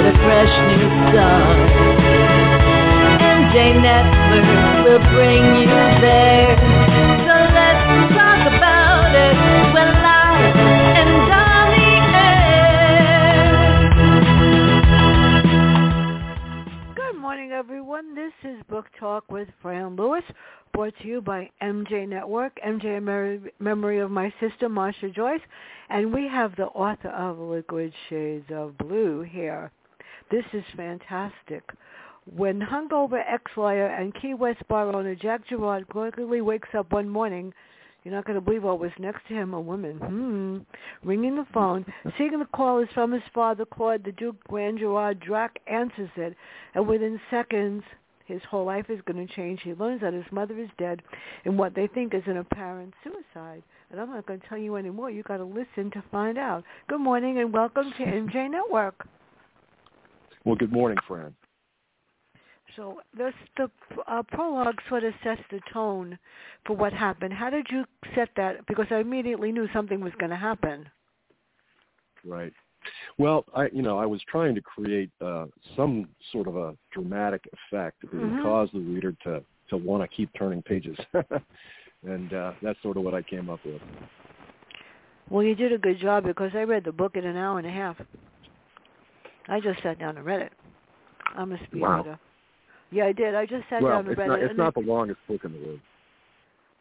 A fresh new start. Network will bring you there. So let's talk about it. And on the air. Good morning, everyone. This is Book Talk with Fran Lewis, brought to you by MJ Network, MJ Memory of My Sister, Marsha Joyce, and we have the author of Liquid Shades of Blue here. This is fantastic. When hungover ex-lawyer and Key West bar owner Jack Girard quickly wakes up one morning, you're not going to believe what was next to him, a woman. Hmm. Ringing the phone, seeing the call is from his father, Claude, the Duke Grand Girard. Jack answers it, and within seconds, his whole life is going to change. He learns that his mother is dead in what they think is an apparent suicide. And I'm not going to tell you anymore. You've got to listen to find out. Good morning and welcome to MJ Network. Well, good morning, Fran. So this, the uh, prologue sort of sets the tone for what happened. How did you set that? Because I immediately knew something was going to happen. Right. Well, I you know I was trying to create uh, some sort of a dramatic effect that would Mhm. cause the reader to to want to keep turning pages, and uh, that's sort of what I came up with. Well, you did a good job because I read the book in an hour and a half. I just sat down and read it. I'm a speed Wow. reader. Yeah, I did. I just sat well, down and read not it. it's not the longest book in the world.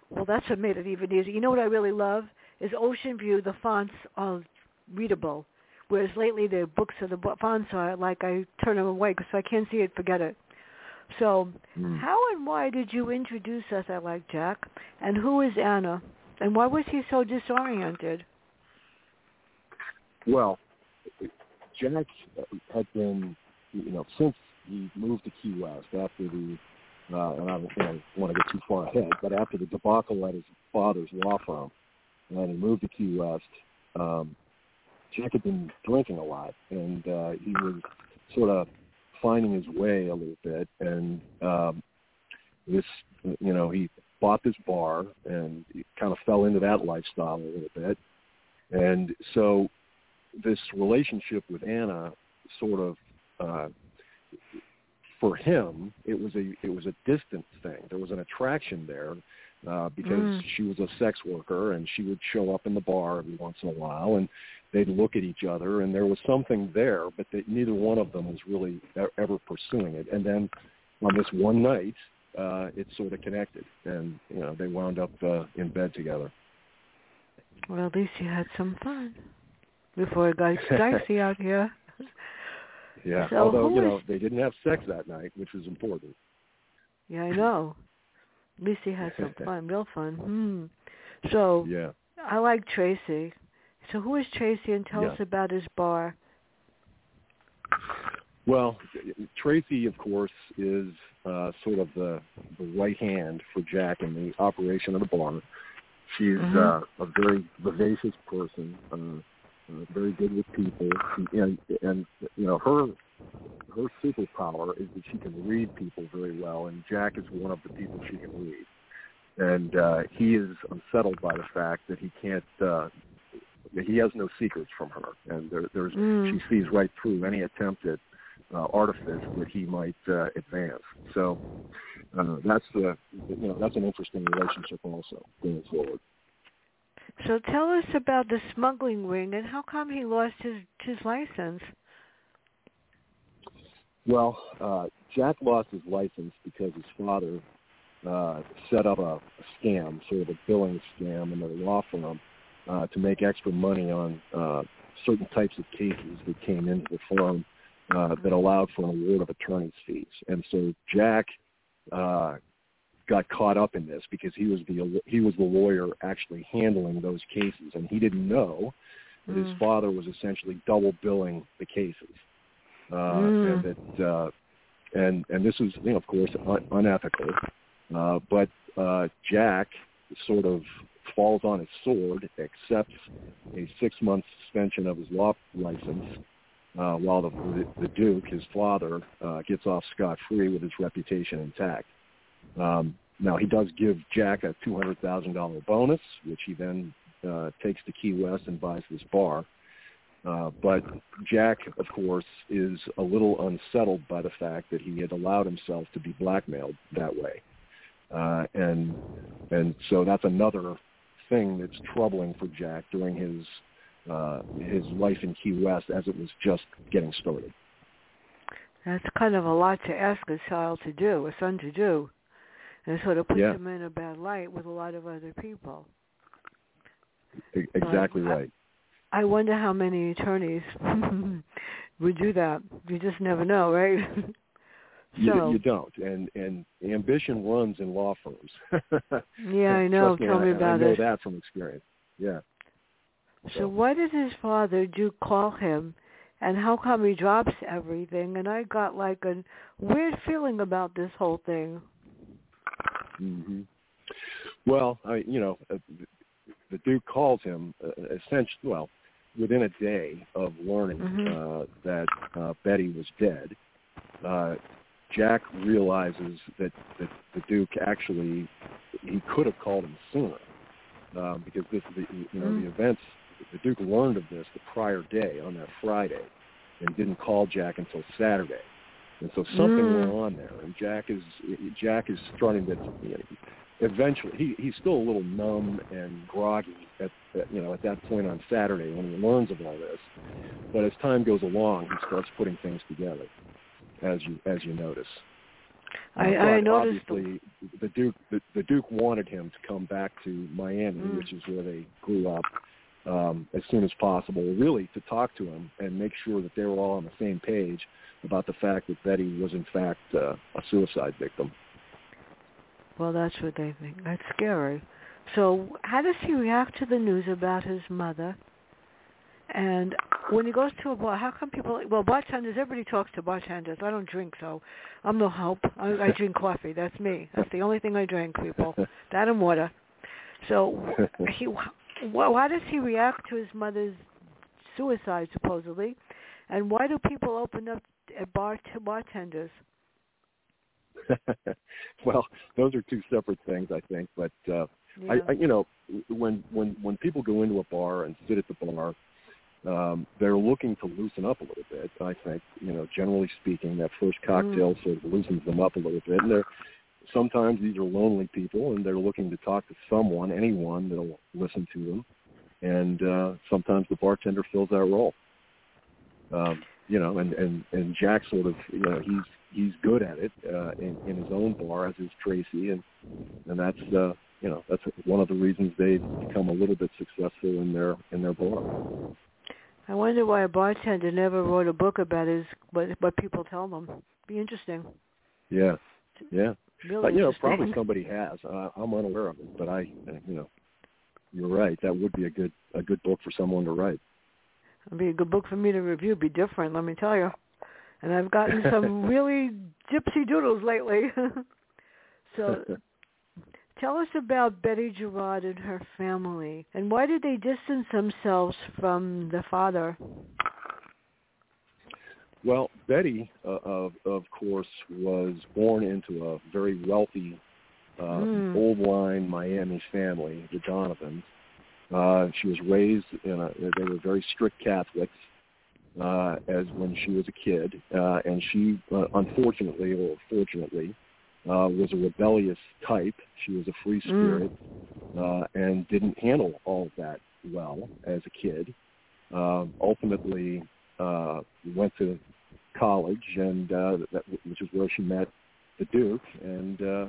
Well, that's what made it even easier. You know what I really love is Ocean View. The fonts are readable, whereas lately the books of the fonts are like I turn them away because I can't see it, forget it. So, Mm. how and why did you introduce us? I like Jack, and who is Anna, and why was he so disoriented? Well, Jack had been, you know, since he moved to Key West after the, uh, and I don't, want to get too far ahead, but after the debacle at his father's law firm, and he moved to Key West, um, Jack had been drinking a lot, and uh, he was sort of finding his way a little bit, and um, this, you know, he bought this bar, and kind of fell into that lifestyle a little bit, and so this relationship with Anna sort of uh, for him it was a it was a distant thing. There was an attraction there uh, because Mm. she was a sex worker and she would show up in the bar every once in a while and they'd look at each other and there was something there, but they, neither one of them was really ever pursuing it. And then on this one night, uh, it sort of connected and you know they wound up uh, in bed together. Well, at least you had some fun before it got dicey out here. Yeah. So Although you is- know they didn't have sex that night, which was important. Yeah, I know. At least he had some fun, real fun. Hmm. So Yeah. I like Tracy. So who is Tracy, and tell Yeah. us about his bar. Well, Tracy, of course, is uh, sort of the, the right hand for Jack in the operation of the bar. She's Mhm. uh, a very vivacious person, uh, uh, very good with people, she, and and you know her her superpower is that she can read people very well, and Jack is one of the people she can read. And uh, he is unsettled by the fact that he can't. Uh, he has no secrets from her, and there, there's Mm. she sees right through any attempt at uh, artifice that he might uh, advance. So uh, that's the you know that's an interesting relationship also going forward. So tell us about the smuggling ring and how come he lost his his license. Well, uh, Jack lost his license because his father uh, set up a, a scam, sort of a billing scam in their law firm uh, to make extra money on uh, certain types of cases that came into the firm uh, that allowed for an award of attorney's fees. And so Jack uh, got caught up in this because he was the he was the lawyer actually handling those cases, and he didn't know that his Mm. father was essentially double billing the cases, uh, Mm. and that uh, and and this was you know of course un- unethical, uh, but uh, Jack sort of falls on his sword, accepts a six month suspension of his law license, uh, while the, the the Duke, his father, uh, gets off scot free with his reputation intact. Um, now he does give Jack a two hundred thousand dollar bonus, which he then uh, takes to Key West and buys this bar. Uh, but Jack, of course, is a little unsettled by the fact that he had allowed himself to be blackmailed that way, uh, and and so that's another thing that's troubling for Jack during his uh, his life in Key West as it was just getting started. That's kind of a lot to ask a child to do, a son to do, and it sort of puts Yeah. him in a bad light with a lot of other people. Exactly But right. I wonder how many attorneys would do that. You just never know, right? You, so, you don't, and and ambition runs in law firms. yeah, I know. Trust me, Tell I, me about I know it. that from experience. Yeah. So why did his father do call him, and how come he drops everything? And I got like a weird feeling about this whole thing. Hmm Well, I, you know, uh, the Duke calls him uh, essentially, well, within a day of learning Mhm. uh, that uh, Betty was dead. Uh, Jack realizes that, that the Duke actually he could have called him sooner um, because this the you know Mm. the events the Duke learned of this the prior day on that Friday and didn't call Jack until Saturday. And so something Mm. went on there, and Jack is Jack is starting to you know, eventually he he's still a little numb and groggy at, at you know at that point on Saturday when he learns of all this. But as time goes along, he starts putting things together, as you as you notice. I, Uh, I noticed. obviously the Duke the, the Duke wanted him to come back to Miami, Mm. which is where they grew up, um, as soon as possible. Really to talk to him and make sure that they were all on the same page about the fact that Betty was in fact uh, a suicide victim. Well, that's what they think. That's scary. So, how does he react to the news about his mother? And when he goes to a bar, how come people? Well, bartenders. Everybody talks to bartenders. I don't drink, so I'm no help. I, I drink coffee. That's me. That's the only thing I drink, people. That and water. So, he. Wh- why does he react to his mother's suicide, supposedly? And why do people open up bar bartenders? well, those are two separate things, I think. But uh, Yeah. I, I, you know, when when when people go into a bar and sit at the bar, um, they're looking to loosen up a little bit. I think, you know, generally speaking, that first cocktail sort of loosens them up a little bit. And they're sometimes these are lonely people, and they're looking to talk to someone, anyone that'll listen to them. And uh, sometimes the bartender fills that role. Um, you know, and and and Jack sort of, you know, he's he's good at it uh, in, in his own bar, as is Tracy, and and that's uh, you know that's one of the reasons they've become a little bit successful in their in their bar. I wonder why a bartender never wrote a book about his what what people tell them. Be interesting. Yeah, yeah. Really But, you know, probably somebody has. Uh, I'm unaware of it, but I, uh, you know, you're right. That would be a good a good book for someone to write. It'd be a good book for me to review. Be different, let me tell you. And I've gotten some really gypsy doodles lately. so, tell us about Betty Girard and her family, and why did they distance themselves from the father? Well, Betty, uh, of of course, was born into a very wealthy, uh, Mm. old line Miami family, the Donovans. Uh, she was raised in a. They were very strict Catholics, uh, as when she was a kid, uh, and she, uh, unfortunately or fortunately, uh, was a rebellious type. She was a free spirit, uh, and didn't handle all of that well as a kid. Um, ultimately, uh, went to college, and uh, that, which is where she met the Duke, and uh,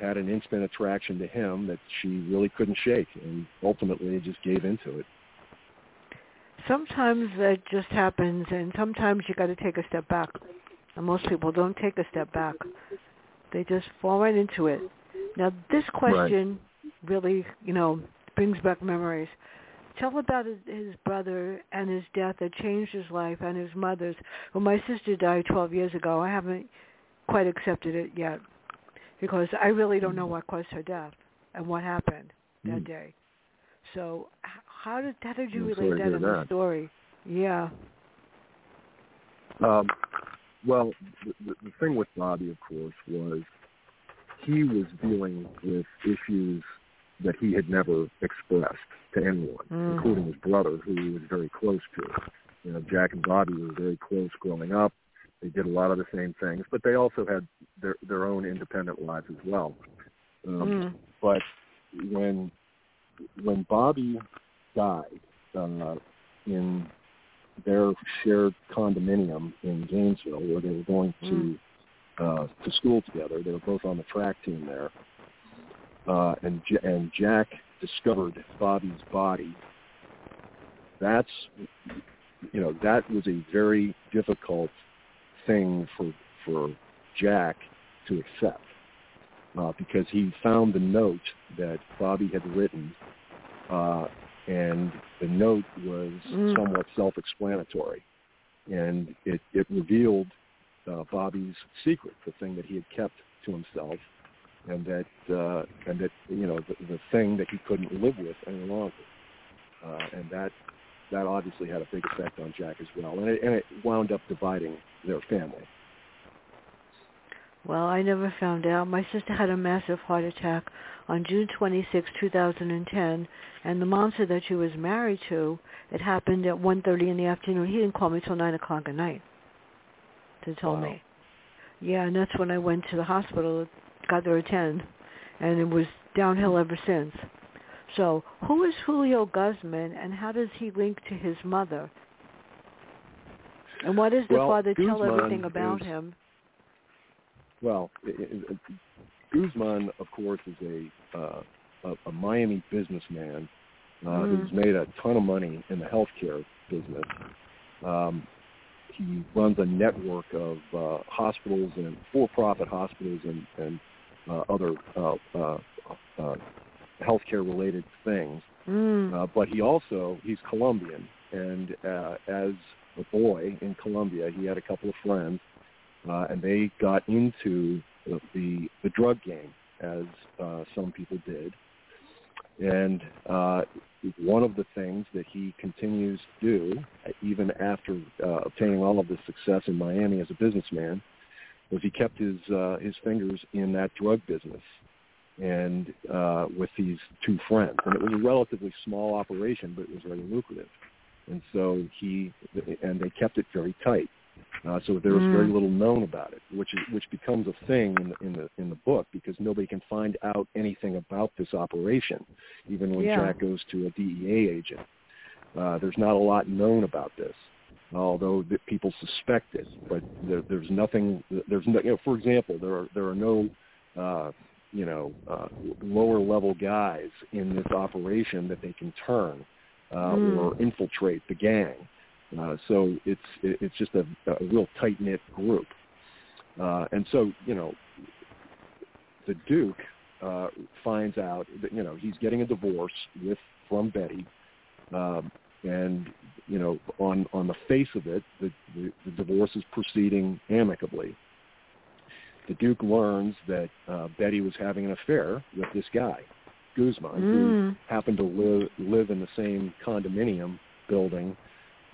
had an instant attraction to him that she really couldn't shake, and ultimately just gave into it. Sometimes that just happens, and sometimes you got to take a step back. And most people don't take a step back; they just fall right into it. Now, this question really, you know, brings back memories. tell about his, his brother and his death that changed his life and his mother's. Well, my sister died 12 years ago. I haven't quite accepted it yet because I really don't know what caused her death and what happened that Mm. day. So how did how did you I'm relate that in the story? Yeah. Um, well, the, the, the thing with Bobby, of course, was he was dealing with issues that he had never expressed to anyone, Mm. including his brother, who he was very close to. You know, Jack and Bobby were very close growing up. They did a lot of the same things, but they also had their their own independent lives as well. Um, Mm. but when when Bobby died uh, in their shared condominium in Gainesville, where they were going to uh, to school together, they were both on the track team there, uh, and J- and Jack discovered Bobby's body. That's you know that was a very difficult thing for for Jack to accept uh, because he found the note that Bobby had written, uh, and the note was Mm. somewhat self-explanatory, and it, it revealed uh, Bobby's secret, the thing that he had kept to himself, and that uh, and that you know the, the thing that he couldn't live with any longer, uh, and that that obviously had a big effect on Jack as well, and it, and it wound up dividing their family. Well, I never found out. My sister had a massive heart attack on June 26, 2010, and the monster that she was married to, it happened at 1.30 in the afternoon. He didn't call me till 9 o'clock at night to tell Wow. me. Yeah, and that's when I went to the hospital, got there at 10, and it was downhill ever since. So who is Julio Guzman, and how does he link to his mother? And what does the Well, father tell Guzman everything about is- him? Well, i i Guzman, of course, is a uh, a, a Miami businessman uh, Mm. who's made a ton of money in the healthcare business. Um, he runs a network of uh, hospitals and for-profit hospitals and, and uh, other uh, uh, uh, healthcare-related things. Mm. Uh, but he also he's Colombian, and uh, as a boy in Colombia, he had a couple of friends, uh, and they got into the the, the drug game, as uh, some people did. And uh, one of the things that he continues to do, even after uh, obtaining all of this success in Miami as a businessman, was he kept his uh, his fingers in that drug business and uh, with these two friends. And it was a relatively small operation, but it was very lucrative. And so he and they kept it very tight. Uh, so there was Mm. very little known about it, which is, which becomes a thing in the, in the in the book because nobody can find out anything about this operation, even when Yeah. Jack goes to a DEA agent. Uh, there's not a lot known about this, although the, people suspect it. But there, there's nothing. There's no. You know, for example, there are there are no. Uh, you know, uh, lower level guys in this operation that they can turn uh, Mm. or infiltrate the gang. Uh, so it's it's just a, a real tight knit group. Uh, and so you know, the Duke uh, finds out that you know he's getting a divorce with from Betty, um, and you know on on the face of it, the, the, the divorce is proceeding amicably the Duke learns that uh, Betty was having an affair with this guy, Guzman, who Mm. happened to live live in the same condominium building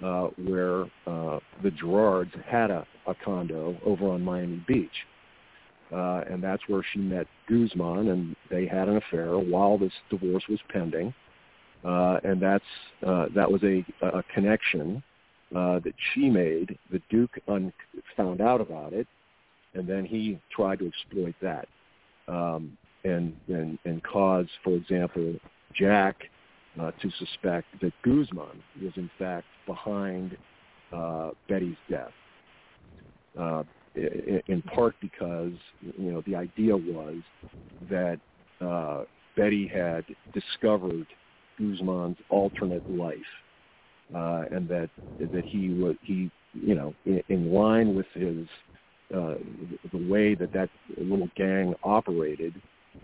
uh, where uh, the Girards had a, a condo over on Miami Beach. Uh, and that's where she met Guzman, and they had an affair while this divorce was pending. Uh, and that's uh, that was a, a connection uh, that she made. The Duke un- found out about it, and then he tried to exploit that um, and, and and cause, for example, Jack uh, to suspect that Guzman was in fact behind uh, Betty's death. Uh, in, part because you know the idea was that uh, Betty had discovered Guzman's alternate life, uh, and that that he was he you know in, in line with his uh, the way that that little gang operated,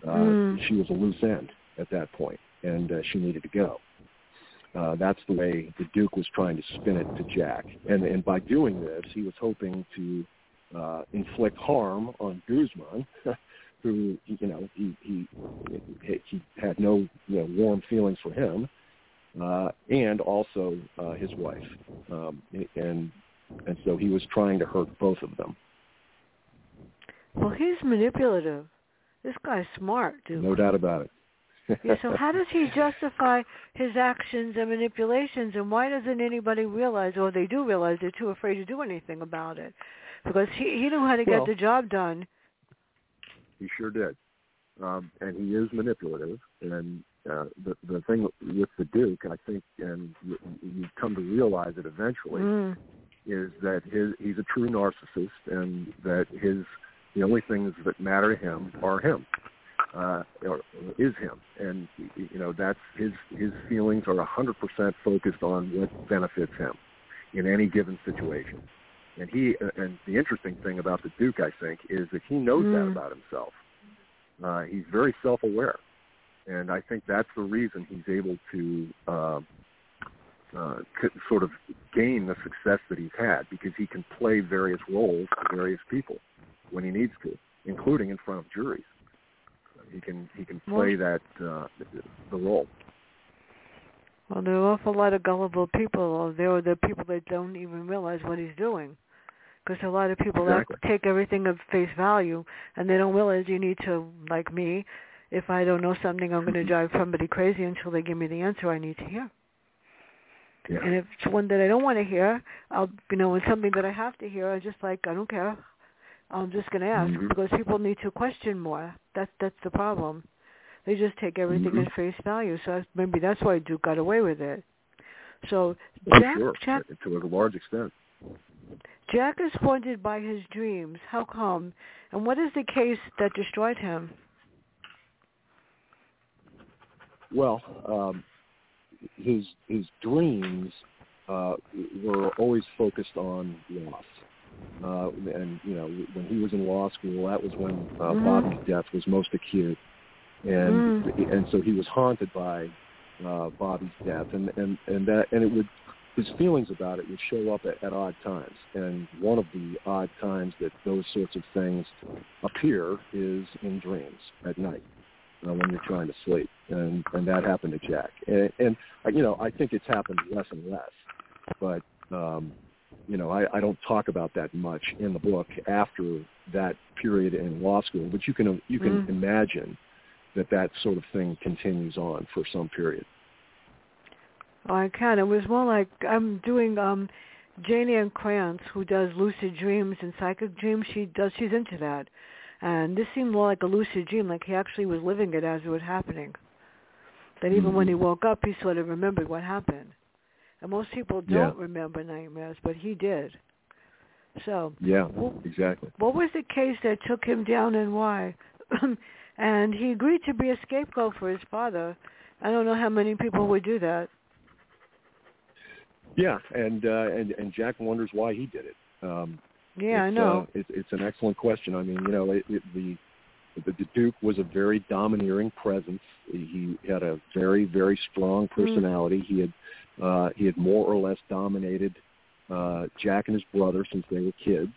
uh, Mm. she was a loose end at that point, and uh, she needed to go. uh, that's the way the Duke was trying to spin it to Jack, and and by doing this, he was hoping to uh, inflict harm on Guzman, who you know he he he had no you know warm feelings for him, uh, and also uh, his wife, um, and and so he was trying to hurt both of them. Well, he's manipulative. This guy's smart, dude. No doubt about it. yeah, so how does he justify his actions and manipulations, and why doesn't anybody realize, or they do realize, they're too afraid to do anything about it? Because he he knew how to well, get the job done. He sure did, um, and he is manipulative. And uh, the the thing with the Duke, I think, and you, you come to realize it eventually, mm. is that his he's a true narcissist, and that his the only things that matter to him are him uh, or is him, and you know that's his his feelings are a hundred percent focused on what benefits him in any given situation. And he and the interesting thing about the Duke, I think, is that he knows mm. that about himself. Uh, he's very self-aware, and I think that's the reason he's able to uh, uh, sort of gain the success that he's had because he can play various roles to various people when he needs to, including in front of juries. He can he can play that uh, the role. Well, there are an awful lot of gullible people. There are the people that don't even realize what he's doing. Because a lot of people exactly. take everything at face value, and they don't realize you need to, like me, if I don't know something, I'm going to drive somebody crazy until they give me the answer I need to hear. Yeah. And if it's one that I don't want to hear, I'll, you know, it's something that I have to hear. I just like, I don't care. I'm just going to ask mm-hmm. because people need to question more. That's that's the problem. They just take everything mm-hmm. at face value. So maybe that's why Duke got away with it. So oh, Jack, sure. Jack, to a large extent. Jack is haunted by his dreams. How come? And what is the case that destroyed him? Well, um, his his dreams uh, were always focused on loss. Uh, and you know, when he was in law school, that was when uh, mm. Bobby's death was most acute, and mm. and so he was haunted by uh, Bobby's death, and and and that and it would his feelings about it would show up at, at odd times, and one of the odd times that those sorts of things appear is in dreams at night uh, when you're trying to sleep, and and that happened to Jack, and, and you know I think it's happened less and less, but. Um, you know, I, I don't talk about that much in the book after that period in law school, but you can you can mm. imagine that that sort of thing continues on for some period. Oh, I can. It was more like I'm doing um Janie Ann Krantz, who does lucid dreams and psychic dreams. She does. She's into that, and this seemed more like a lucid dream, like he actually was living it as it was happening. That even mm-hmm. when he woke up, he sort of remembered what happened. And most people don't yeah. remember nightmares, but he did. So yeah, exactly. What was the case that took him down, and why? and he agreed to be a scapegoat for his father. I don't know how many people would do that. Yeah, and uh, and and Jack wonders why he did it. Um, yeah, I it's, know. Uh, it's, it's an excellent question. I mean, you know, it, it, the the Duke was a very domineering presence. He had a very, very strong personality. Mm. He had uh, he had more or less dominated uh, Jack and his brother since they were kids,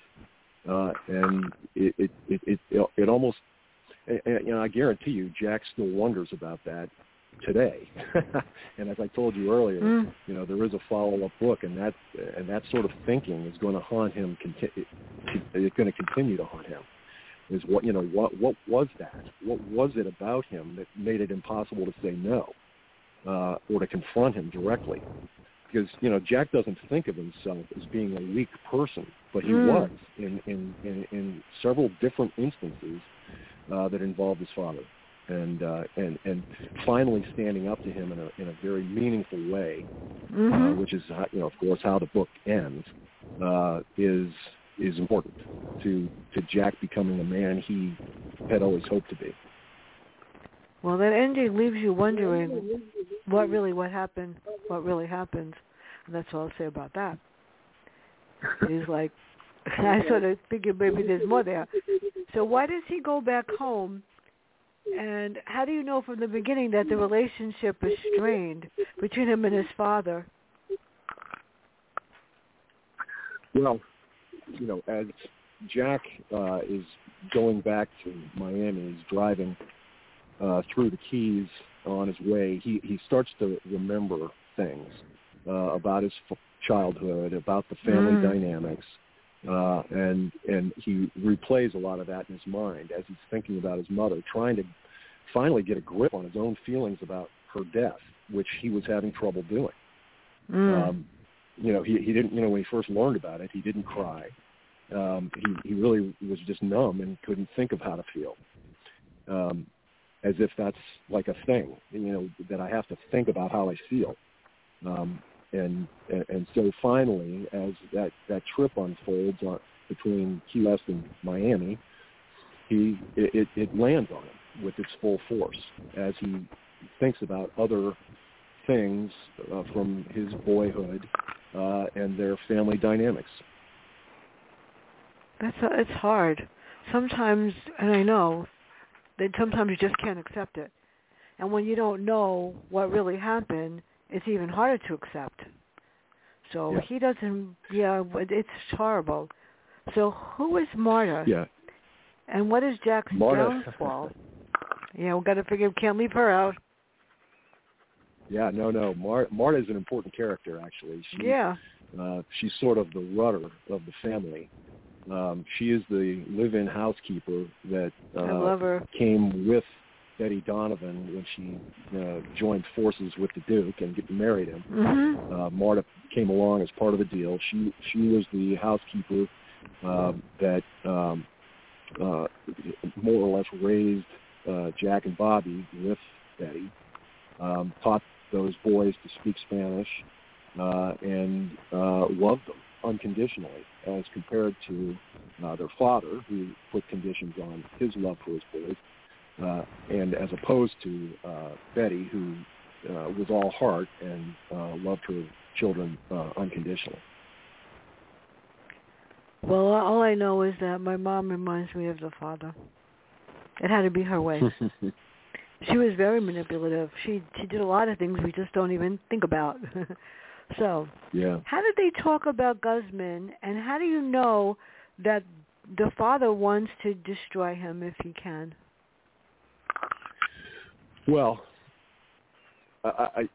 uh, and it it it it, it almost you know I guarantee you Jack still wonders about that today. and as I told you earlier, mm. you know there is a follow-up book, and that and that sort of thinking is going to haunt him. Conti- it's going to continue to haunt him. Is what you know what what was that? What was it about him that made it impossible to say no? Uh, or to confront him directly. Because you know Jack doesn't think of himself as being a weak person, but he mm. was in, in in in several different instances uh, that involved his father, and uh, and and finally standing up to him in a in a very meaningful way, mm-hmm. uh, which is you know of course how the book ends, uh, is is important to to Jack becoming the man he had always hoped to be. Well, that ending leaves you wondering what really what happened, what really happens. And that's all I'll say about that. He's like, I sort of figured maybe there's more there. So why does he go back home And how do you know from the beginning that the relationship is strained between him and his father? Well, you know, as Jack uh, is going back to Miami, he's driving uh, through the Keys on his way. He he starts to remember things uh, about his f- childhood, about the family Mm. dynamics, uh, and and he replays a lot of that in his mind as he's thinking about his mother, trying to finally get a grip on his own feelings about her death, which he was having trouble doing. Mm. Um, you know, he he didn't. You know, when he first learned about it, he didn't cry. Um, he he really was just numb and couldn't think of how to feel, um, as if that's like a thing. You know, that I have to think about how I feel. Um, and, and and so finally, as that that trip unfolds on, between Key West and Miami, he it, it, lands on him with its full force as he thinks about other things uh, from his boyhood uh, and their family dynamics. That's a, it's hard. Sometimes, and I know that sometimes you just can't accept it. And when you don't know what really happened, it's even harder to accept. So Yeah. he doesn't. Yeah, it's horrible. So who is Marta? Yeah, And what is Jack's Marta. downfall? yeah, we've got to figure. Can't leave her out. yeah, no, no. Mar- Marta is an important character, actually. She, Yeah. uh, she's sort of the rudder of the family. Um, she is the live-in housekeeper that uh, came with Betty Donovan when she uh, joined forces with the Duke and get, married him. Mhm. uh, Marta came along as part of the deal. She she was the housekeeper uh, that um, uh, more or less raised uh, Jack and Bobby with Betty, um, taught those boys to speak Spanish, uh, and uh, loved them unconditionally, as compared to uh, their father, who put conditions on his love for his boys, uh, and as opposed to uh, Betty, who uh, was all heart and uh, loved her children uh, unconditionally. Well, all I know is that my mom reminds me of the father. It had to be her way. she was very manipulative. She she did a lot of things we just don't even think about. so, yeah. how did they talk about Guzman, and how do you know that the father wants to destroy him if he can? Well, I, I,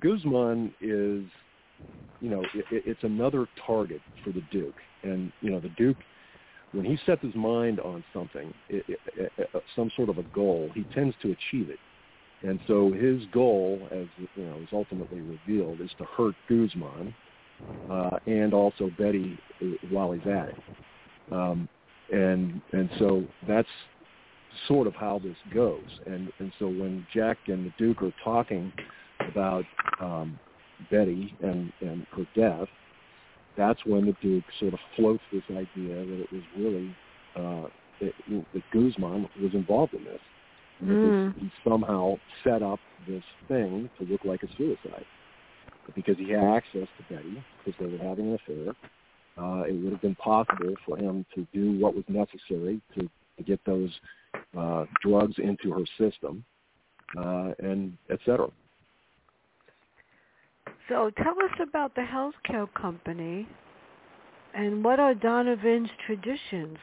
Guzman is, you know, it, it's another target for the Duke, and you know, the Duke, when he sets his mind on something, it, it, some sort of a goal, he tends to achieve it. And so his goal, as you know, is ultimately revealed, is to hurt Guzman uh, and also Betty uh, while he's at it. Um, and and so that's sort of how this goes. And and so when Jack and the Duke are talking about um, Betty and and her death, that's when the Duke sort of floats this idea that it was really uh, that Guzman was involved in this. Mm. he somehow set up this thing to look like a suicide because he had access to Betty because they were having an affair. Uh, it would have been possible for him to do what was necessary to, to get those uh, drugs into her system, uh, and et cetera. So, tell us about the healthcare company, and what are Donovan's traditions?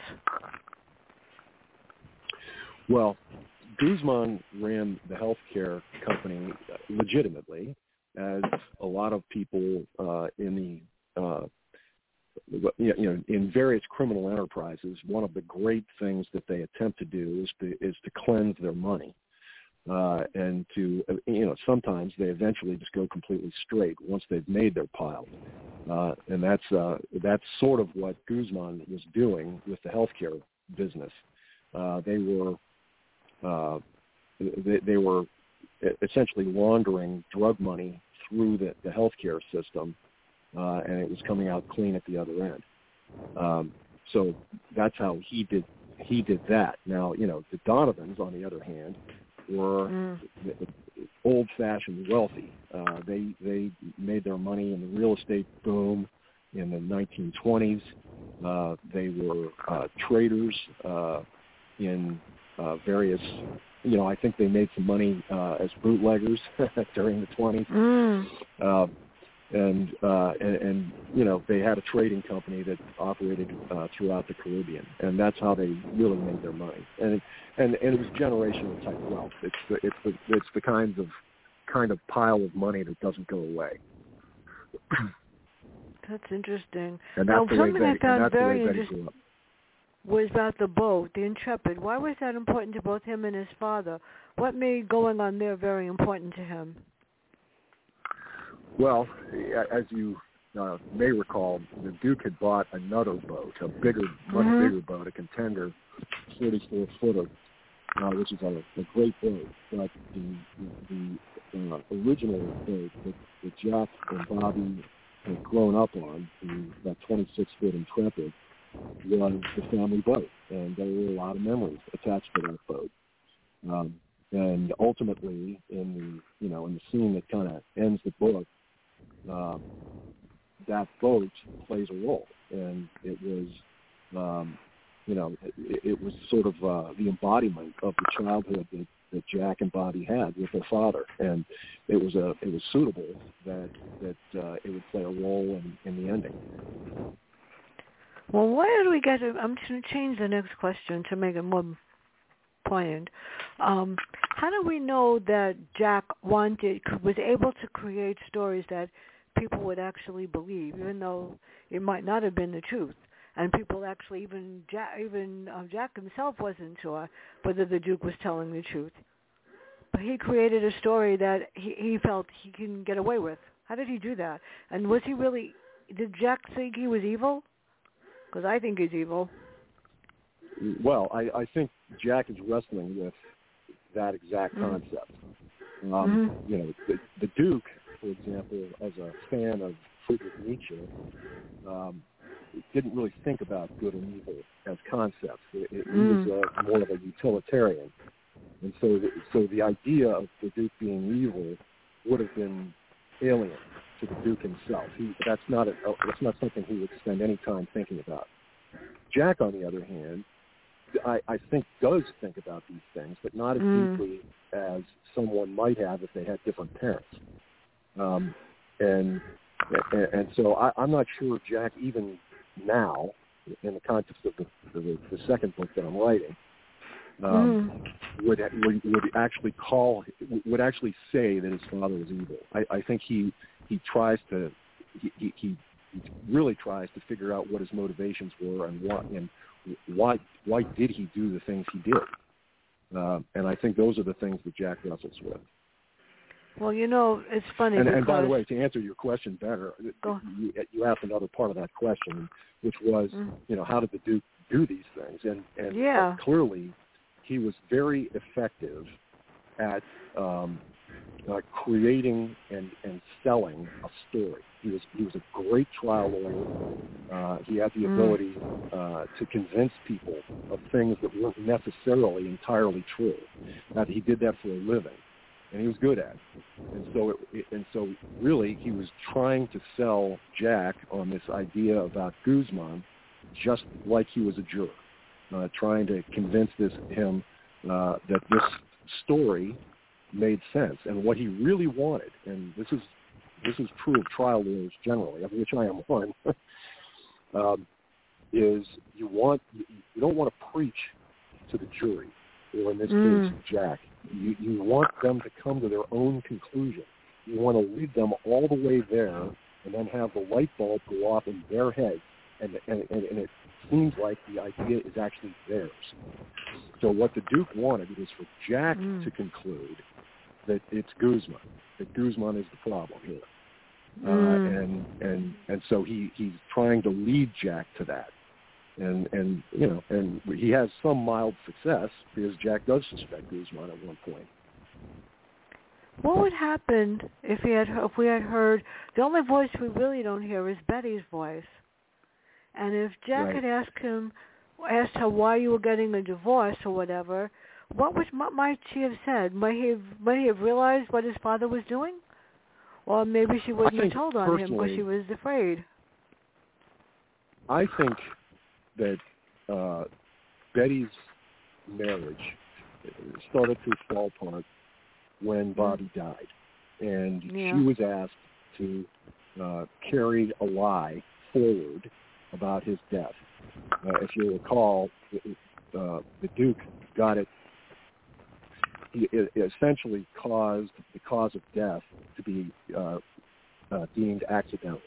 Well, Guzman ran the healthcare company uh, legitimately, as a lot of people uh, in the uh, you know in various criminal enterprises. One of the great things that they attempt to do is to is to cleanse their money, uh, and to uh, you know sometimes they eventually just go completely straight once they've made their pile, uh, and that's uh, that's sort of what Guzman was doing with the healthcare business. Uh, they were uh, they, they were essentially laundering drug money through the, the healthcare system, uh, and it was coming out clean at the other end. Um, so that's how he did he did that. Now you know the Donovans, on the other hand, were Mm. old-fashioned wealthy. Uh, they they made their money in the real estate boom in the 1920s. Uh, they were uh, traders uh, in uh, various you know, I think they made some money uh, as bootleggers during the 20s. Mm. Uh, and, uh, and and you know they had a trading company that operated uh, throughout the Caribbean, and that's how they really made their money. And and and it was generational type wealth. It's the it's the it's the kinds of kind of pile of money that doesn't go away. That's interesting. And that's now, the something way I Betty, found and that's very the way Betty interesting grew up. Was about the boat, the Intrepid. Why was that important to both him and his father? What made going on there very important to him? Well, as you uh, may recall, the Duke had bought another boat, a bigger, much Mhm. bigger boat, a contender, 44 footer, uh, which is a, a great boat. But the the uh, original boat that, that Jack and Bobby had grown up on, the, that 26 foot Intrepid, was the family boat, and there were a lot of memories attached to that boat. Um, and ultimately, in the you know in the scene that kind of ends the book, um, that boat plays a role, and it was, um, you know, it, it was sort of uh, the embodiment of the childhood that, that Jack and Bobby had with their father, and it was a it was suitable that that uh, it would play a role in, in the ending. Well, why did we get? I'm going to change the next question to make it more poignant. Um, how do we know that Jack wanted, was able to create stories that people would actually believe, even though it might not have been the truth? And people actually, even Jack, even uh, Jack himself wasn't sure whether the Duke was telling the truth. But he created a story that he, he felt he can get away with. How did he do that? And was he really? Did Jack think he was evil? Because I think he's evil. Well, I, I think Jack is wrestling with that exact Mm. concept. Um, Mhm. You know, the, the Duke, for example, as a fan of Friedrich Nietzsche, um, didn't really think about good and evil as concepts. It, it, He was uh, more of a utilitarian, and so the, so the idea of the Duke being evil would have been alien to the Duke himself. He, that's not a, that's not something he would spend any time thinking about. Jack, on the other hand, I, I think does think about these things, but not as Mm. deeply as someone might have if they had different parents. Um, and, and and so I, I'm not sure Jack even now, in the context of the, the, the second book that I'm writing, um, Mm. would would would actually call would actually say that his father was evil. I, I think he he tries to he, he he really tries to figure out what his motivations were and what and why why did he do the things he did. Uh, and I think those are the things that Jack wrestles with. Well, you know, it's funny And, and by the way, to answer your question better, you, you asked another part of that question, which was, Mm. you know, how did the Duke do these things? And, and Yeah. clearly, he was very effective at um, uh, creating and, and selling a story. He was he was a great trial lawyer. Uh, he had the Mm. ability uh, to convince people of things that weren't necessarily entirely true. That he did that for a living, and he was good at it. And so it, it, and so really, he was trying to sell Jack on this idea about Guzman, just like he was a juror, uh, trying to convince this him uh, that this story made sense and what he really wanted. And this is this is true of trial lawyers generally, of which I am one. um, is you want you, don't want to preach to the jury, or in this Mm. case, Jack. You you want them to come to their own conclusion. You want to lead them all the way there, and then have the light bulb go off in their heads, and and and, and it seems like the idea is actually theirs. So what the Duke wanted was for Jack Mm. to conclude that it's Guzman, that Guzman is the problem here. Uh, Mm. and and and so he he's trying to lead Jack to that, and and you know and he has some mild success because Jack does suspect Guzman at one point. what would happen if he had if we had heard the only voice we really don't hear is Betty's voice, and if Jack Right. had asked him asked her why you were getting a divorce or whatever, what was what might she have said? Might he have might he have realized what his father was doing, or maybe she wouldn't have told on him because she was afraid. I think that uh, Betty's marriage started to fall apart when Bobby died, and Yeah. she was asked to uh, carry a lie forward about his death. Uh, if you recall, uh, the Duke got it. He it essentially caused the cause of death to be uh, uh, deemed accidental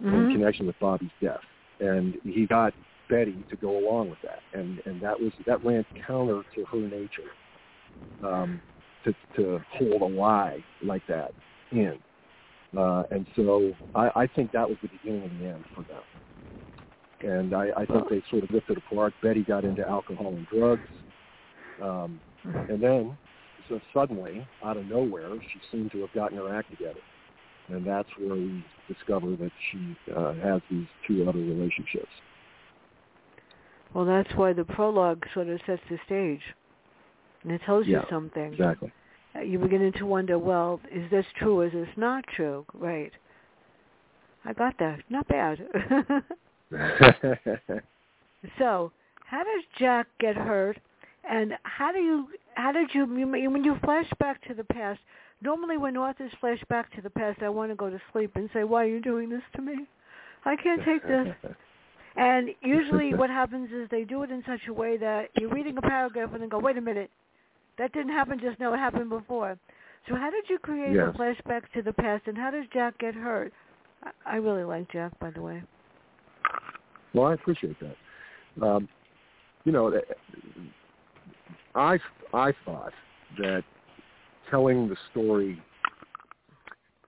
in Mhm. connection with Bobby's death, and he got Betty to go along with that, and and that was that ran counter to her nature um, to to hold a lie like that in, uh, and so I, I think that was the beginning of the end for them. And I, I think they sort of drifted apart. Betty got into alcohol and drugs, um, and then so suddenly, out of nowhere, she seemed to have gotten her act together and that's where we discover that she uh, has these two other relationships. Well, that's why the prologue sort of sets the stage, and it tells you Yeah, something. Exactly. Uh, You're beginning to wonder, well, is this true? Or is this not true? Right. I got that. Not bad. so, how does Jack get hurt, and how do you, how did you, when you flash back to the past? Normally, when authors flash back to the past, I want to go to sleep and say, "Why are you doing this to me? I can't take this." And usually what happens is they do it in such a way that you're reading a paragraph and then go, wait a minute, that didn't happen just now, it happened before. So how did you create Yes. the flashbacks to the past and how does Jack get hurt? I really like Jack, by the way. Well, I appreciate that. Um, you know, I I thought that telling the story,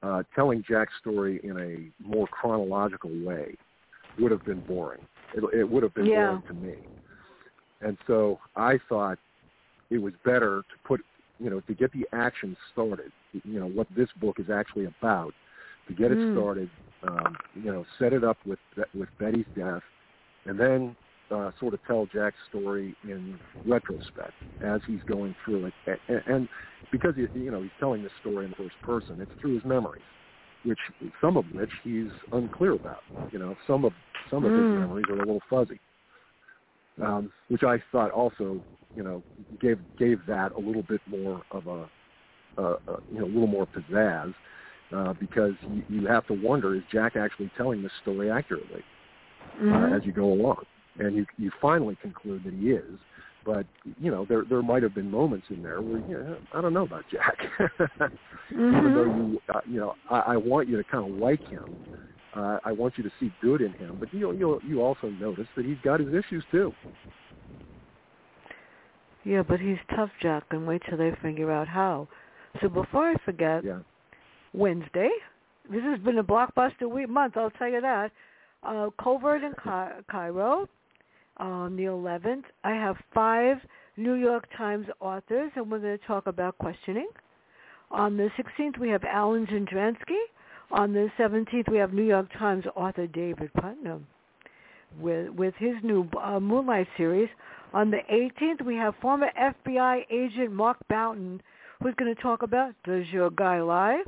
uh, telling Jack's story in a more chronological way, would have been boring. It, it would have been Yeah. boring to me. And so I thought it was better to put, you know, to get the action started. You know what this book is actually about. To get it Mm. started, um, you know, set it up with with Betty's death, and then uh, sort of tell Jack's story in retrospect as he's going through it. And, and because he, you know he's telling this story in the first person, it's through his memories, which some of which he's unclear about. You know, some of some of his Mm. memories are a little fuzzy, um, which I thought also you know gave gave that a little bit more of a, a, a you know a little more pizzazz. Uh, because you, you have to wonder, is Jack actually telling this story accurately? Mhm. uh, as you go along. And you you finally conclude that he is. But you know there there might have been moments in there where you know, I don't know about Jack. Even though Mhm. you uh, you know I, I want you to kind of like him, uh, I want you to see good in him. But you you you also notice that he's got his issues too. Yeah, but he's tough, Jack, and wait till they figure out how. So before I forget, Yeah. Wednesday. This has been a blockbuster week month, I'll tell you that. Uh, Covert in Ca- Cairo on the 11th. I have five New York Times authors, and we're going to talk about questioning. On the 16th, we have Alan Zendransky. On the 17th, we have New York Times author David Putnam with with his new uh, Moonlight series. On the 18th, we have former FBI agent Mark Bouton, who's going to talk about Does Your Guy Lie?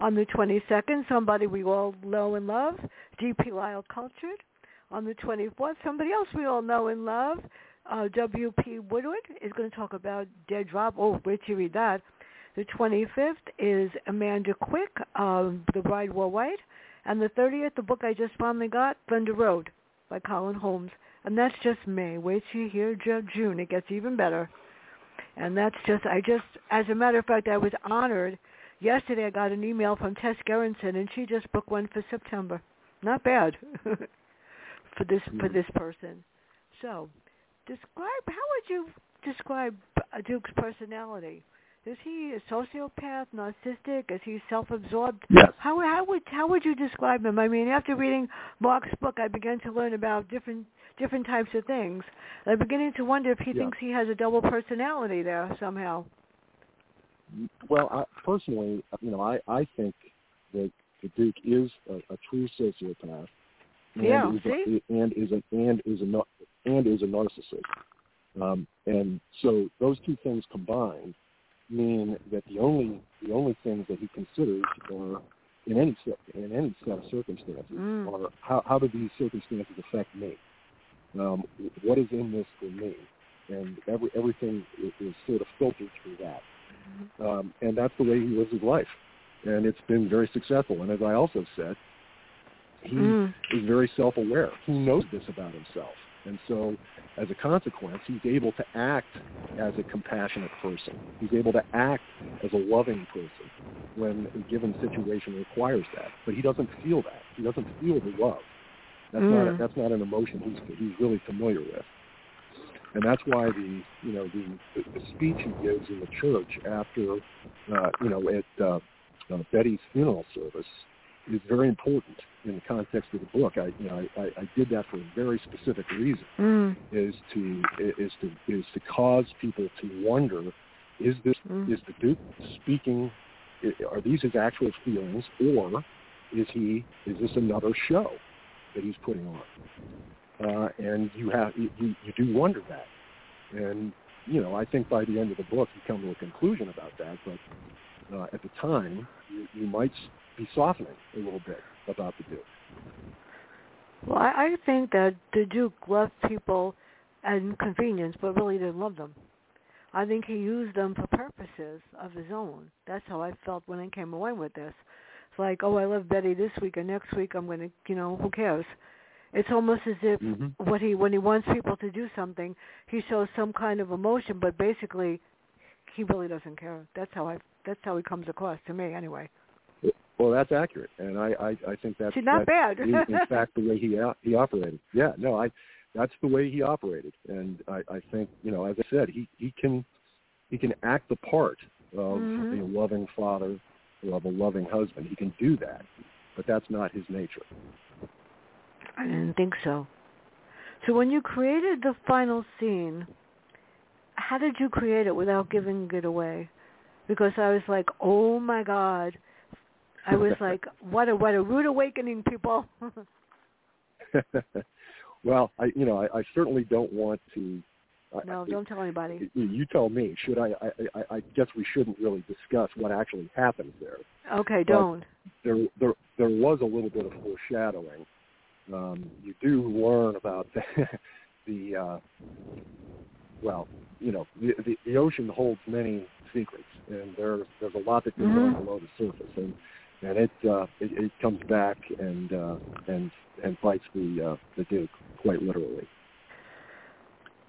On the 22nd, somebody we all know and love, D.P. Lyle Cultured. On the 24th, somebody else we all know and love, uh, W.P. Woodward, is going to talk about Dead Drop. Oh, wait till you read that. The 25th is Amanda Quick, um, The Bride Wore White. And the 30th, the book I just finally got, Thunder Road by Colin Holmes. And that's just May. Wait till you hear June. It gets even better. And that's just, I just, as a matter of fact, I was honored. Yesterday I got an email from Tess Gerritsen, and she just booked one for September. Not bad for this for Mhm. this person. So, describe how would you describe Duke's personality? Is he a sociopath, narcissistic? Is he self-absorbed? Yes. How how would how would you describe him? I mean, after reading Mark's book, I began to learn about different different types of things. I'm beginning to wonder if he Yeah. thinks he has a double personality there somehow. Well, I, personally, you know, I I think that the Duke is a, a true sociopath. And Yeah, is see? A, and is a and is a and is a narcissist. Um, and so those two things combined mean that the only the only things that he considers are in any set in any set of circumstances Mm. are how how do these circumstances affect me? Um, what is in this for me? and every everything is, is sort of filtered through that. Um, and that's the way he lives his life, and it's been very successful. And as I also said, he Mm. is very self-aware. He knows this about himself, and so as a consequence, he's able to act as a compassionate person. He's able to act as a loving person when a given situation requires that. But he doesn't feel that. He doesn't feel the love. That's not a, Mm. that's not an emotion he's he's really familiar with. And that's why the you know the, the, speech he gives in the church after uh, you know at uh, uh, Betty's funeral service is very important in the context of the book. I you know I, I, I did that for a very specific reason Mm. is to is to is to cause people to wonder is this Mm. is the Duke speaking are these his actual feelings or is he is this another show that he's putting on uh, and you have you, you do wonder that and you know I think by the end of the book you come to a conclusion about that but uh, at the time you, you might be softening a little bit about the Duke Well, I, I think that the Duke loved people and convenience, but really didn't love them. I think he used them for purposes of his own. That's how I felt when I came away with this. It's like, oh, I love Betty this week, and next week I'm going to, you know, who cares? It's almost as if Mhm. what he when he wants people to do something, he shows some kind of emotion, but basically, he really doesn't care. That's how I. That's how he comes across to me, anyway. Well, that's accurate, and I I, I think that's See, not that's bad. in, in fact the way he he operated. Yeah, no, I that's the way he operated, and I I think you know as I said he he can he can act the part of Mhm. a loving father of a loving husband. He can do that, but that's not his nature. I didn't think so. So when you created the final scene, how did you create it without giving it away? Because I was like, oh my god. I was like, what a what a rude awakening, people. well, I you know I, I certainly don't want to. No, I, don't tell anybody. you- tell me. Should I, I? I I guess we shouldn't really discuss what actually happens there. Okay, but- don't. there there there was a little bit of foreshadowing. Um, you do learn about the, the uh, well, you know, the, the the ocean holds many secrets, and there's there's a lot that goes on Mhm. below the surface, and and it uh, it, it comes back and uh, and and bites the uh, the Duke quite literally.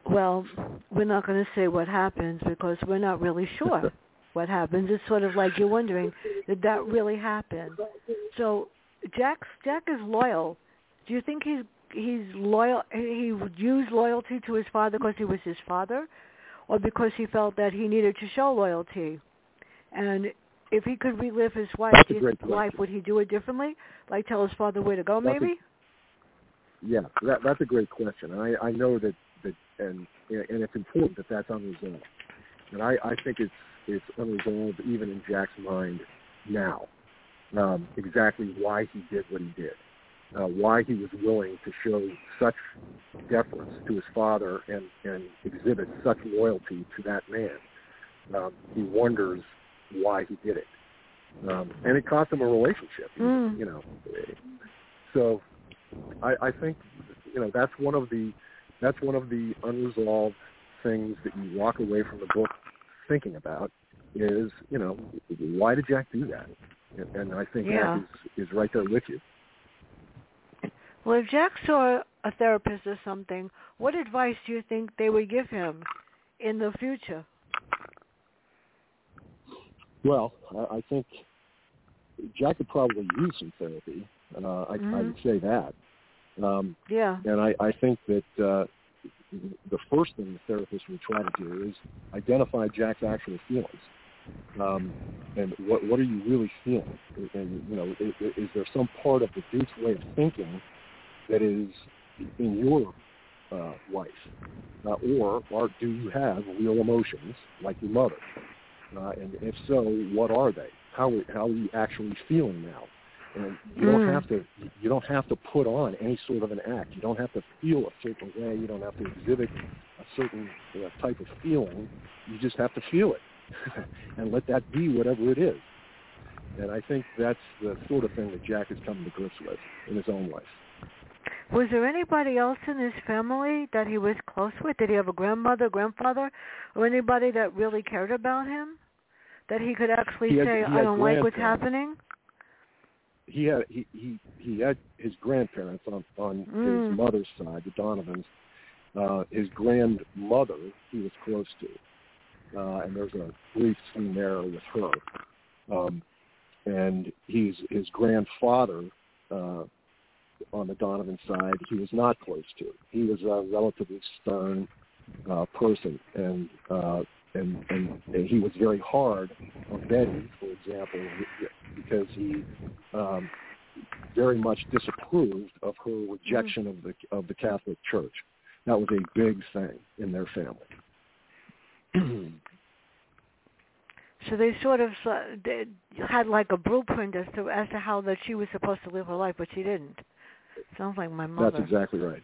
Well, we're not going to say what happens because we're not really sure what happens. It's sort of like you're wondering, did that really happen? So Jack's Jack is loyal. Do you think he's he's loyal? He would use loyalty to his father because he was his father, or because he felt that he needed to show loyalty? And if he could relive his wife's life, would he do it differently? Like tell his father where to go, That's a- maybe? Yeah, that, that's a great question, and I, I know that, that and and it's important that that's unresolved, and I, I think it's it's unresolved even in Jack's mind now, um, exactly why he did what he did, uh, why he was willing to show such deference to his father and and exhibit such loyalty to that man. Um, he wonders why he did it, um, and it cost him a relationship. Mm. You know, so I, I think you know that's one of the that's one of the unresolved things that you walk away from the book thinking about is you know why did Jack do that? And, and I think Yeah. that is, is right there with you. Well, if Jack saw a therapist or something, what advice do you think they would give him in the future? Well, I, I think Jack could probably use some therapy. Uh, I, I Mhm. would say that. Um, Yeah. and I, I think that uh, the first thing the therapist would try to do is identify Jack's actual feelings. Um, and what what are you really feeling? And you know, is, is there some part of the Duke's way of thinking that is in your uh, life, uh, or or do you have real emotions like your mother? Uh, and if so, what are they? How how are you actually feeling now? And you don't Mm. have to you don't have to put on any sort of an act. You don't have to feel a certain way. You don't have to exhibit a certain uh, type of feeling. You just have to feel it, and let that be whatever it is. And I think that's the sort of thing that Jack has come to grips with in his own life. Was there anybody else in his family that he was close with? Did he have a grandmother, grandfather, or anybody that really cared about him? That he could actually He had- say, "I don't like what's happening." he had he he he had his grandparents on on Mm. his mother's side, the Donovans. Uh, his grandmother he was close to, uh, and there's a brief scene there with her. Um, and he's his grandfather uh, on the Donovan side. He was not close to. He was a relatively stern uh, person, and uh, and, and and he was very hard on Betty, for example, because he um, very much disapproved of her rejection of the of the Catholic Church. That was a big thing in their family. So they sort of uh, they had like a blueprint as to as to how that she was supposed to live her life, but she didn't. Sounds like my mother. That's exactly right.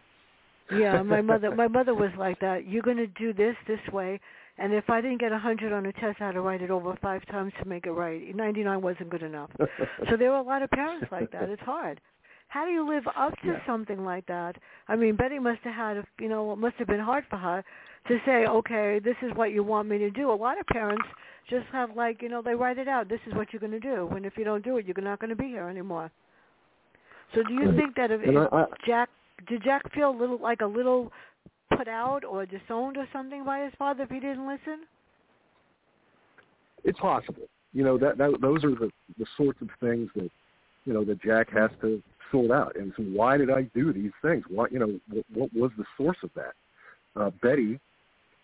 yeah, my mother my mother was like that. You're going to do this this way, and if I didn't get a 100 on a test, I had to write it over 5 times to make it right. 99 wasn't good enough. so there were a lot of parents like that. It's hard. How do you live up to Yeah. something like that? I mean, Betty must have had, a, you know, it must have been hard for her to say, okay, this is what you want me to do. A lot of parents just have like, you know, they write it out. This is what you're going to do. And if you don't do it, you're not going to be here anymore. So do you think that if, I, if I, Jack did Jack feel a little like a little put out or disowned or something by his father if he didn't listen? it's possible. You know that, that those are the the sorts of things that you know that Jack has to sort out. And so, why did I do these things? What you know, what, what was the source of that? Uh, Betty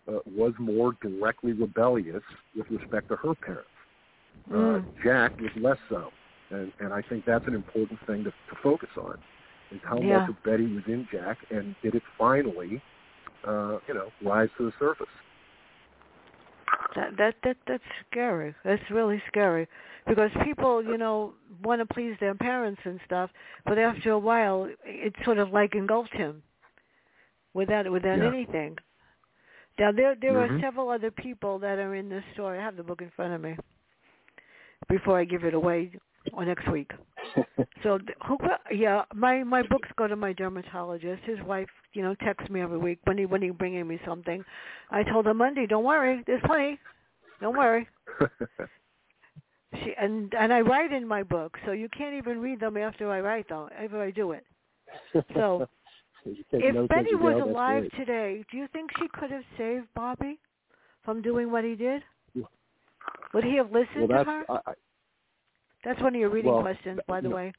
uh, was more directly rebellious with respect to her parents. Uh, Mm. Jack was less so, and and I think that's an important thing to, to focus on is how Yeah. much of Betty was in Jack, and did it finally, uh, you know, rise to the surface. That that that that's scary. That's really scary because people, you know, want to please their parents and stuff, but after a while, it sort of like engulfed him without without Yeah. anything. Now there there are Mhm. several other people that are in this story. I have the book in front of me. Before I give it away or next week. So who? Yeah, my my books go to my dermatologist. His wife, you know, texts me every week when he when he bringing me something. I told her Monday, don't worry, there's plenty. Don't worry. She and and I write in my book, so you can't even read them after I write them. After I do it. So, If as Betty was alive great. today, do you think she could have saved Bobby from doing what he did? Would he have listened well, to her? I, I, That's one of your reading well, questions, by the way.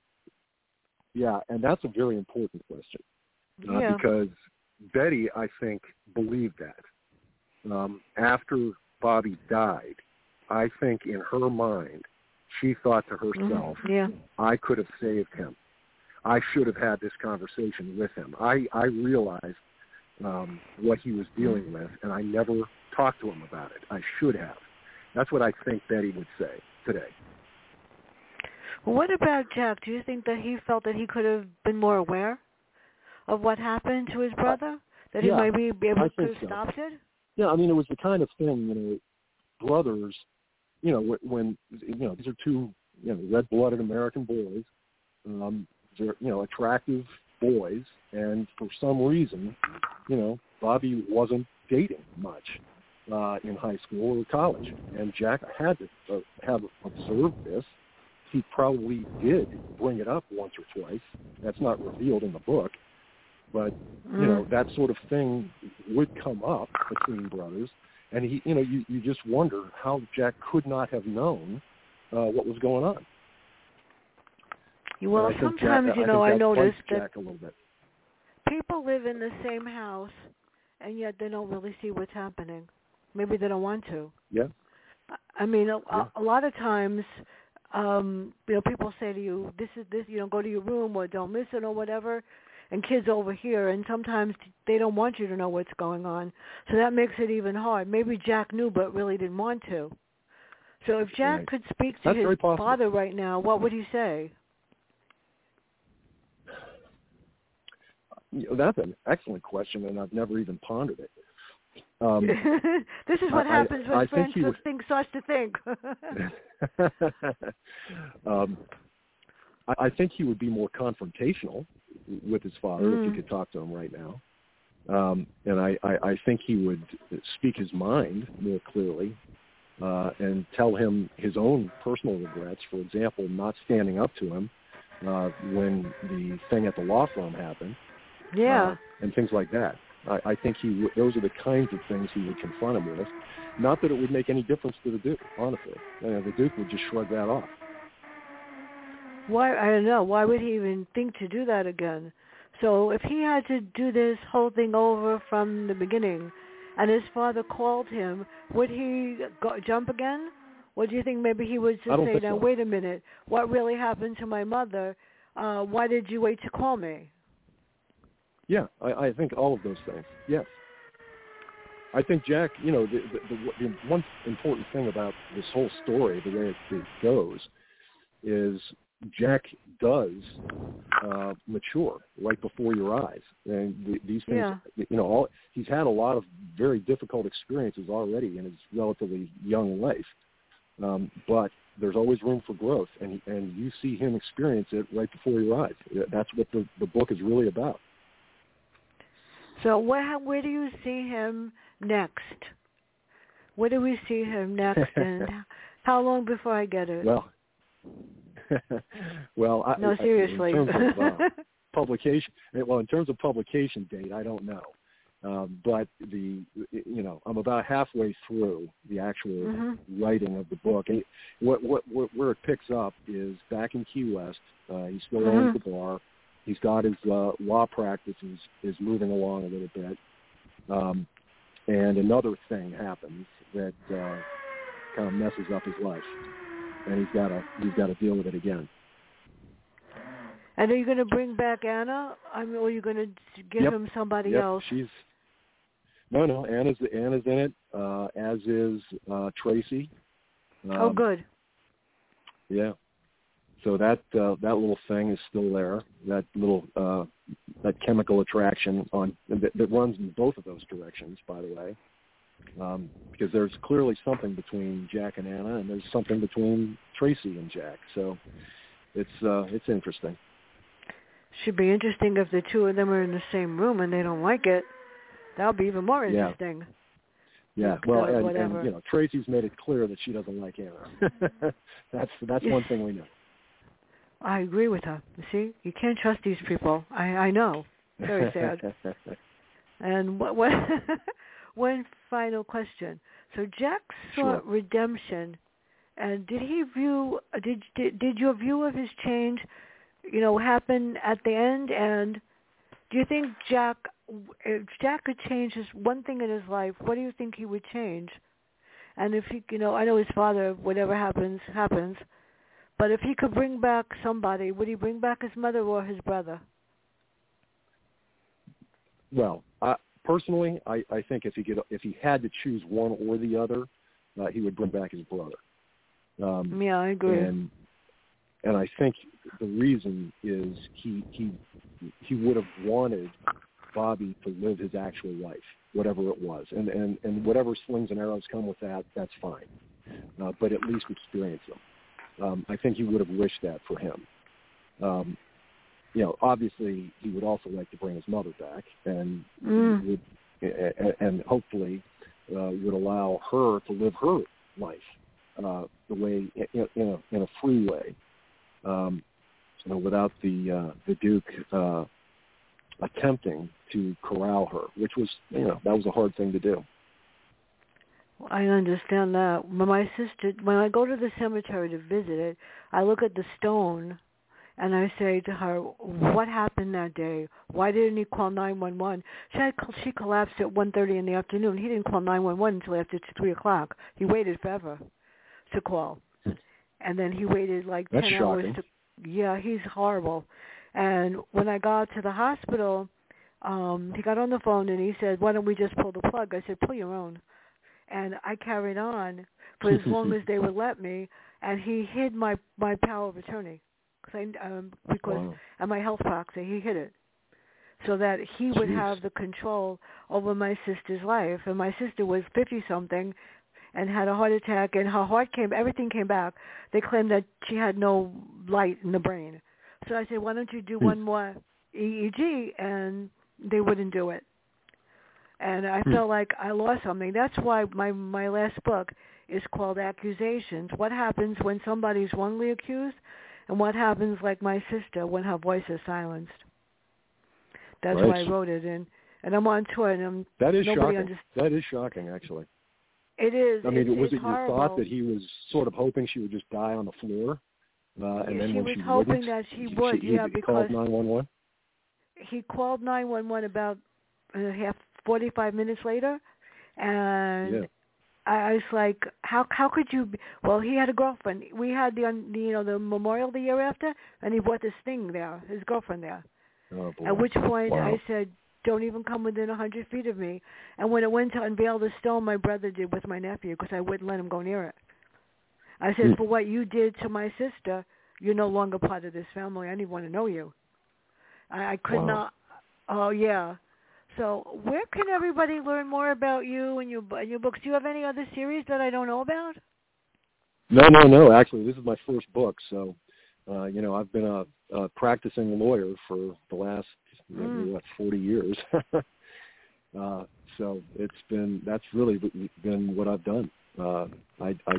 yeah, and that's a very important question. uh, yeah. because Betty, I think, believed that. Um, after Bobby died, I think in her mind, she thought to Mhm. herself, Yeah. I could have saved him. I should have had this conversation with him. I, I realized um, what he was dealing with, and I never talked to him about it. I should have. That's what I think Betty would say today. What about Jack? Do you think that he felt that he could have been more aware of what happened to his brother? That he yeah, might be, able to have so. stopped it? Yeah, I mean, it was the kind of thing, you know, brothers, you know, when, when you know, these are two, you know, red-blooded American boys, um, they're, you know, attractive boys, and for some reason, you know, Bobby wasn't dating much uh, in high school or college, and Jack had to uh, have observed this. He probably did bring it up once or twice. That's not revealed in the book, but you know Mm. that sort of thing would come up between brothers and he you know you you just wonder how jack could not have known uh what was going on Well, I sometimes, jack, you know, I that noticed that jack a little bit people live in the same house, and yet they don't really see what's happening. Maybe they don't want to. yeah I- I mean, a, Yeah. a, a lot of times, um, you know, people say to you, "This is this," you know, go to your room or don't listen or whatever. And kids over here, and sometimes they don't want you to know what's going on, so that makes it even hard. Maybe Jack knew, but really didn't want to. So if Jack Right. could speak to That's his father right now, what would he say? That's an excellent question and i've never even pondered it um this is what I- happens when I friends he with would- think starts to think. um, I, I think he would be more confrontational with his father Mm. if he could talk to him right now. Um, and I, I, I think he would speak his mind more clearly uh, and tell him his own personal regrets. For example, not standing up to him uh, when the thing at the law firm happened, Yeah. uh, and things like that. I, I think he w- those are the kinds of things he would confront him with. Not that it would make any difference to the Duke, honestly. Uh, the Duke would just shrug that off. Why I don't know. Why would he even think to do that again? So if he had to do this whole thing over from the beginning, and his father called him, would he go, jump again? Or do you think maybe he would just say, "Now so. wait a minute, what really happened to my mother? Uh, why did you wait to call me?" Yeah, I, I think all of those things. Yes. I think Jack, you know, the, the, the, the one important thing about this whole story, the way it, it goes, is Jack does uh, mature right before your eyes, and the, these things, Yeah. you know, all he's had a lot of very difficult experiences already in his relatively young life, um, but there's always room for growth, and and you see him experience it right before your eyes. That's what the the book is really about. So where where do you see him next? Where do we see him next, and how long before I get it? Well, well, I, no, I- seriously. in terms of uh, publication, well, in terms of publication date, I don't know. Um, but the, you know, I'm about halfway through the actual Mhm. writing of the book. And what, what, what, where it picks up is back in Key West. Uh, he still Mhm. owns the bar. He's got his uh, law practice is, is moving along a little bit. Um, and another thing happens that uh, kind of messes up his life, and he's got to he's got to deal with it again. And are you going to bring back Anna? I mean, or are you going to give Yep. him somebody yep, else? she's no, no. Anna's Anna's in it, uh, as is uh, Tracy. Um, oh, good. Yeah. So that uh, that little thing is still there. That little uh, that chemical attraction on that, that runs in both of those directions, by the way, um, because there's clearly something between Jack and Anna, and there's something between Tracy and Jack. So it's uh, it's interesting. Should be interesting if the two of them are in the same room and they don't like it. That'll be even more interesting. Yeah. Like, Well, and, and you know, Tracy's made it clear that she doesn't like Anna. that's that's one thing we know. I agree with her. You see, you can't trust these people. I I know. Very sad. And what, what one final question. So Jack Sure. sought redemption, and did he view did, did did your view of his change, you know, happen at the end? And do you think Jack, if Jack could change his one thing in his life, what do you think he would change? And if he, you know, I know his father, whatever happens, happens. But if he could bring back somebody, would he bring back his mother or his brother? Well, I, personally, I, I think if he could, if he had to choose one or the other, uh, he would bring back his brother. Um, Yeah, I agree. and and I think the reason is he he he would have wanted Bobby to live his actual life, whatever it was, and and and whatever slings and arrows come with that, that's fine. Uh, but at least experience them. Um, I think he would have wished that for him. Um, you know, obviously he would also like to bring his mother back, and Mm. would, and, hopefully uh, would allow her to live her life uh, the way in, in a in a free way, um, you know, without the uh, the Duke uh, attempting to corral her, which was you know that was a hard thing to do. I understand that. When my sister, when I go to the cemetery to visit it, I look at the stone, and I say to her, "What happened that day? Why didn't he call 911?" She had, she collapsed at 1:30 in the afternoon. He didn't call 911 until after three o'clock. He waited forever to call, and then he waited like That's 10 hours shocking. to. Yeah, he's horrible. And when I got to the hospital, um, he got on the phone and he said, "Why don't we just pull the plug?" I said, "Pull your own." And I carried on for as long as they would let me. And he hid my my power of attorney, I, um, because Wow. and my health proxy. He hid it so that he would Jeez. have the control over my sister's life. And my sister was fifty something, and had a heart attack, and her heart came. Everything came back. They claimed that she had no light in the brain. So I said, why don't you do Hmm. one more EEG, and they wouldn't do it. And I hmm. felt like I lost something. That's why my my last book is called Accusations. What happens when somebody's wrongly accused, and what happens, like my sister, when her voice is silenced. That's right. why I wrote it, and and I'm on tour, and I'm that is shocking. Underst- that is shocking, actually. It is. I mean, it's, was it your thought that he was sort of hoping she would just die on the floor, uh, and yeah, then she when was she hoping wouldn't, that she would, he, yeah, he because called nine one one. He called nine one one about a half forty five minutes later, and yeah. I, I was like, how how could you? Be? Well, he had a girlfriend. We had the, the you know the memorial the year after, and he brought this thing there, his girlfriend there. Oh, boy. At which point wow. I said, don't even come within a hundred feet of me. And when it went to unveil the stone, my brother did with my nephew because I wouldn't let him go near it. I said, Hmm. for what you did to my sister, you're no longer part of this family. I didn't want to know you. I, I could Wow. not. Oh yeah. So where can everybody learn more about you and your and your books? Do you have any other series that I don't know about? No, no, no. Actually, this is my first book, so uh, you know I've been a, a practicing lawyer for the last maybe Mm. what forty years. uh, so it's been that's really been what I've done. Uh, I, I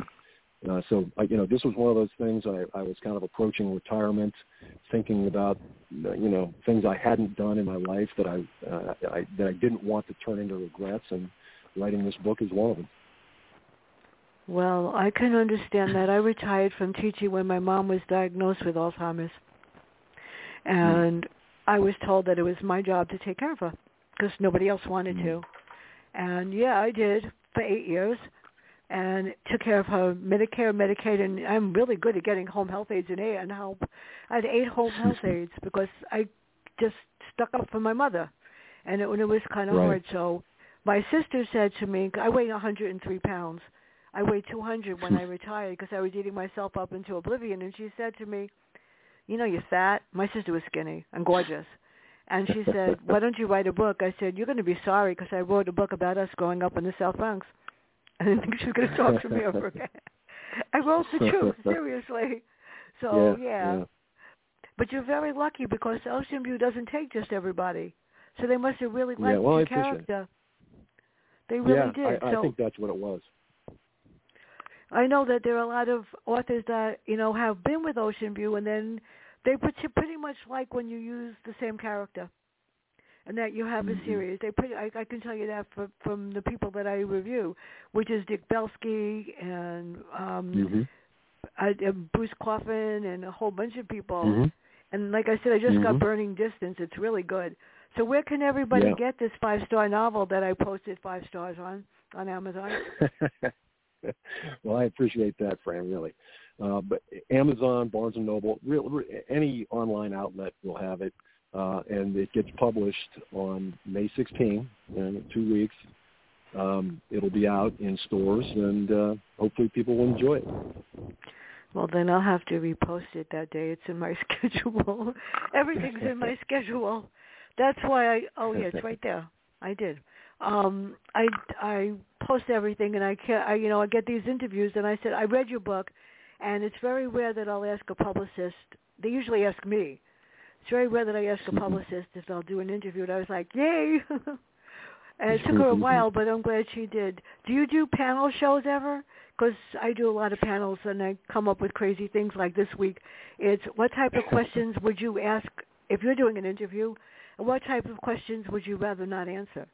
uh, so I, you know this was one of those things I, I was kind of approaching retirement, thinking about you know things I hadn't done in my life that I, uh, I that I didn't want to turn into regrets, and writing this book is one of them. Well, I can understand that. I retired from teaching when my mom was diagnosed with Alzheimer's. And I was told that it was my job to take care of her because nobody else wanted to. And yeah, I did for eight years and took care of her Medicare, Medicaid, and I'm really good at getting home health aides and and help. I had eight home health aides because I just stuck up for my mother, and it, and it was kind of Right. hard. So my sister said to me, I weigh 103 pounds. I weighed 200 when I retired because I was eating myself up into oblivion. And she said to me, "You know, you're fat." My sister was skinny and gorgeous, and she said, "Why don't you write a book?" I said, "You're going to be sorry because I wrote a book about us growing up in the South Bronx." I didn't think she was going to talk to me ever again. I wrote the truth, seriously. So yeah, yeah. but you're very lucky because Oceanview doesn't take just everybody. So they must have really Yeah, liked well, your character. They really yeah, did. I, I so think that's what it was. I know that there are a lot of authors that you know have been with Oceanview, and then they pretty much like when you use the same character, and that you have Mhm. a series. They pretty I, I can tell you that from from the people that I review, which is Dick Belsky and um hmm uh, uh, Bruce Coffin and a whole bunch of people. hmm And like I said, I just got Mhm. Burning Distance. It's really good. So where can everybody Yeah. get this five star novel that I posted five stars on on Amazon? well, I appreciate that, Fran. Really, uh, but Amazon, Barnes and Noble, real, re- any online outlet will have it, uh, and it gets published on May 16, in two weeks. Um, it'll be out in stores, and uh, hopefully, people will enjoy it. Well, then I'll have to repost it that day. It's in my schedule. Everything's in my schedule. That's why I. Oh yeah, it's right there. I did. Um, I I post everything, and I can I you know I get these interviews, and I said I read your book, and it's very rare that I'll ask a publicist. They usually ask me. It's very rare that I ask a publicist if they'll do an interview. And I was like, yay! and it took her a while, but I'm glad she did. Do you do panel shows ever? Because I do a lot of panels, and I come up with crazy things like this week. It's what type of questions would you ask if you're doing an interview? And what type of questions would you rather not answer?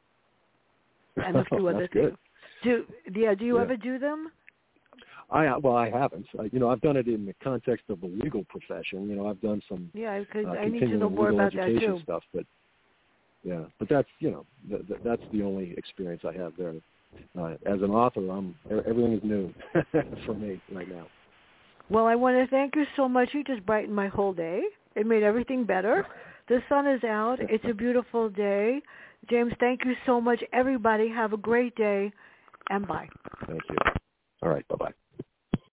And a few other things. good. Do yeah? Do you Yeah. ever do them? I well, I haven't. Uh, you know, I've done it in the context of the legal profession. You know, I've done some Yeah, because uh, I need to know more about that education too. stuff, but yeah, but that's you know th- th- that's the only experience I have there. Uh, as an author, I'm everything is new for me right now. Well, I want to thank you so much. You just brightened my whole day. It made everything better. The sun is out. It's a beautiful day. James, thank you so much. Everybody have a great day and bye. Thank you. All right, bye bye.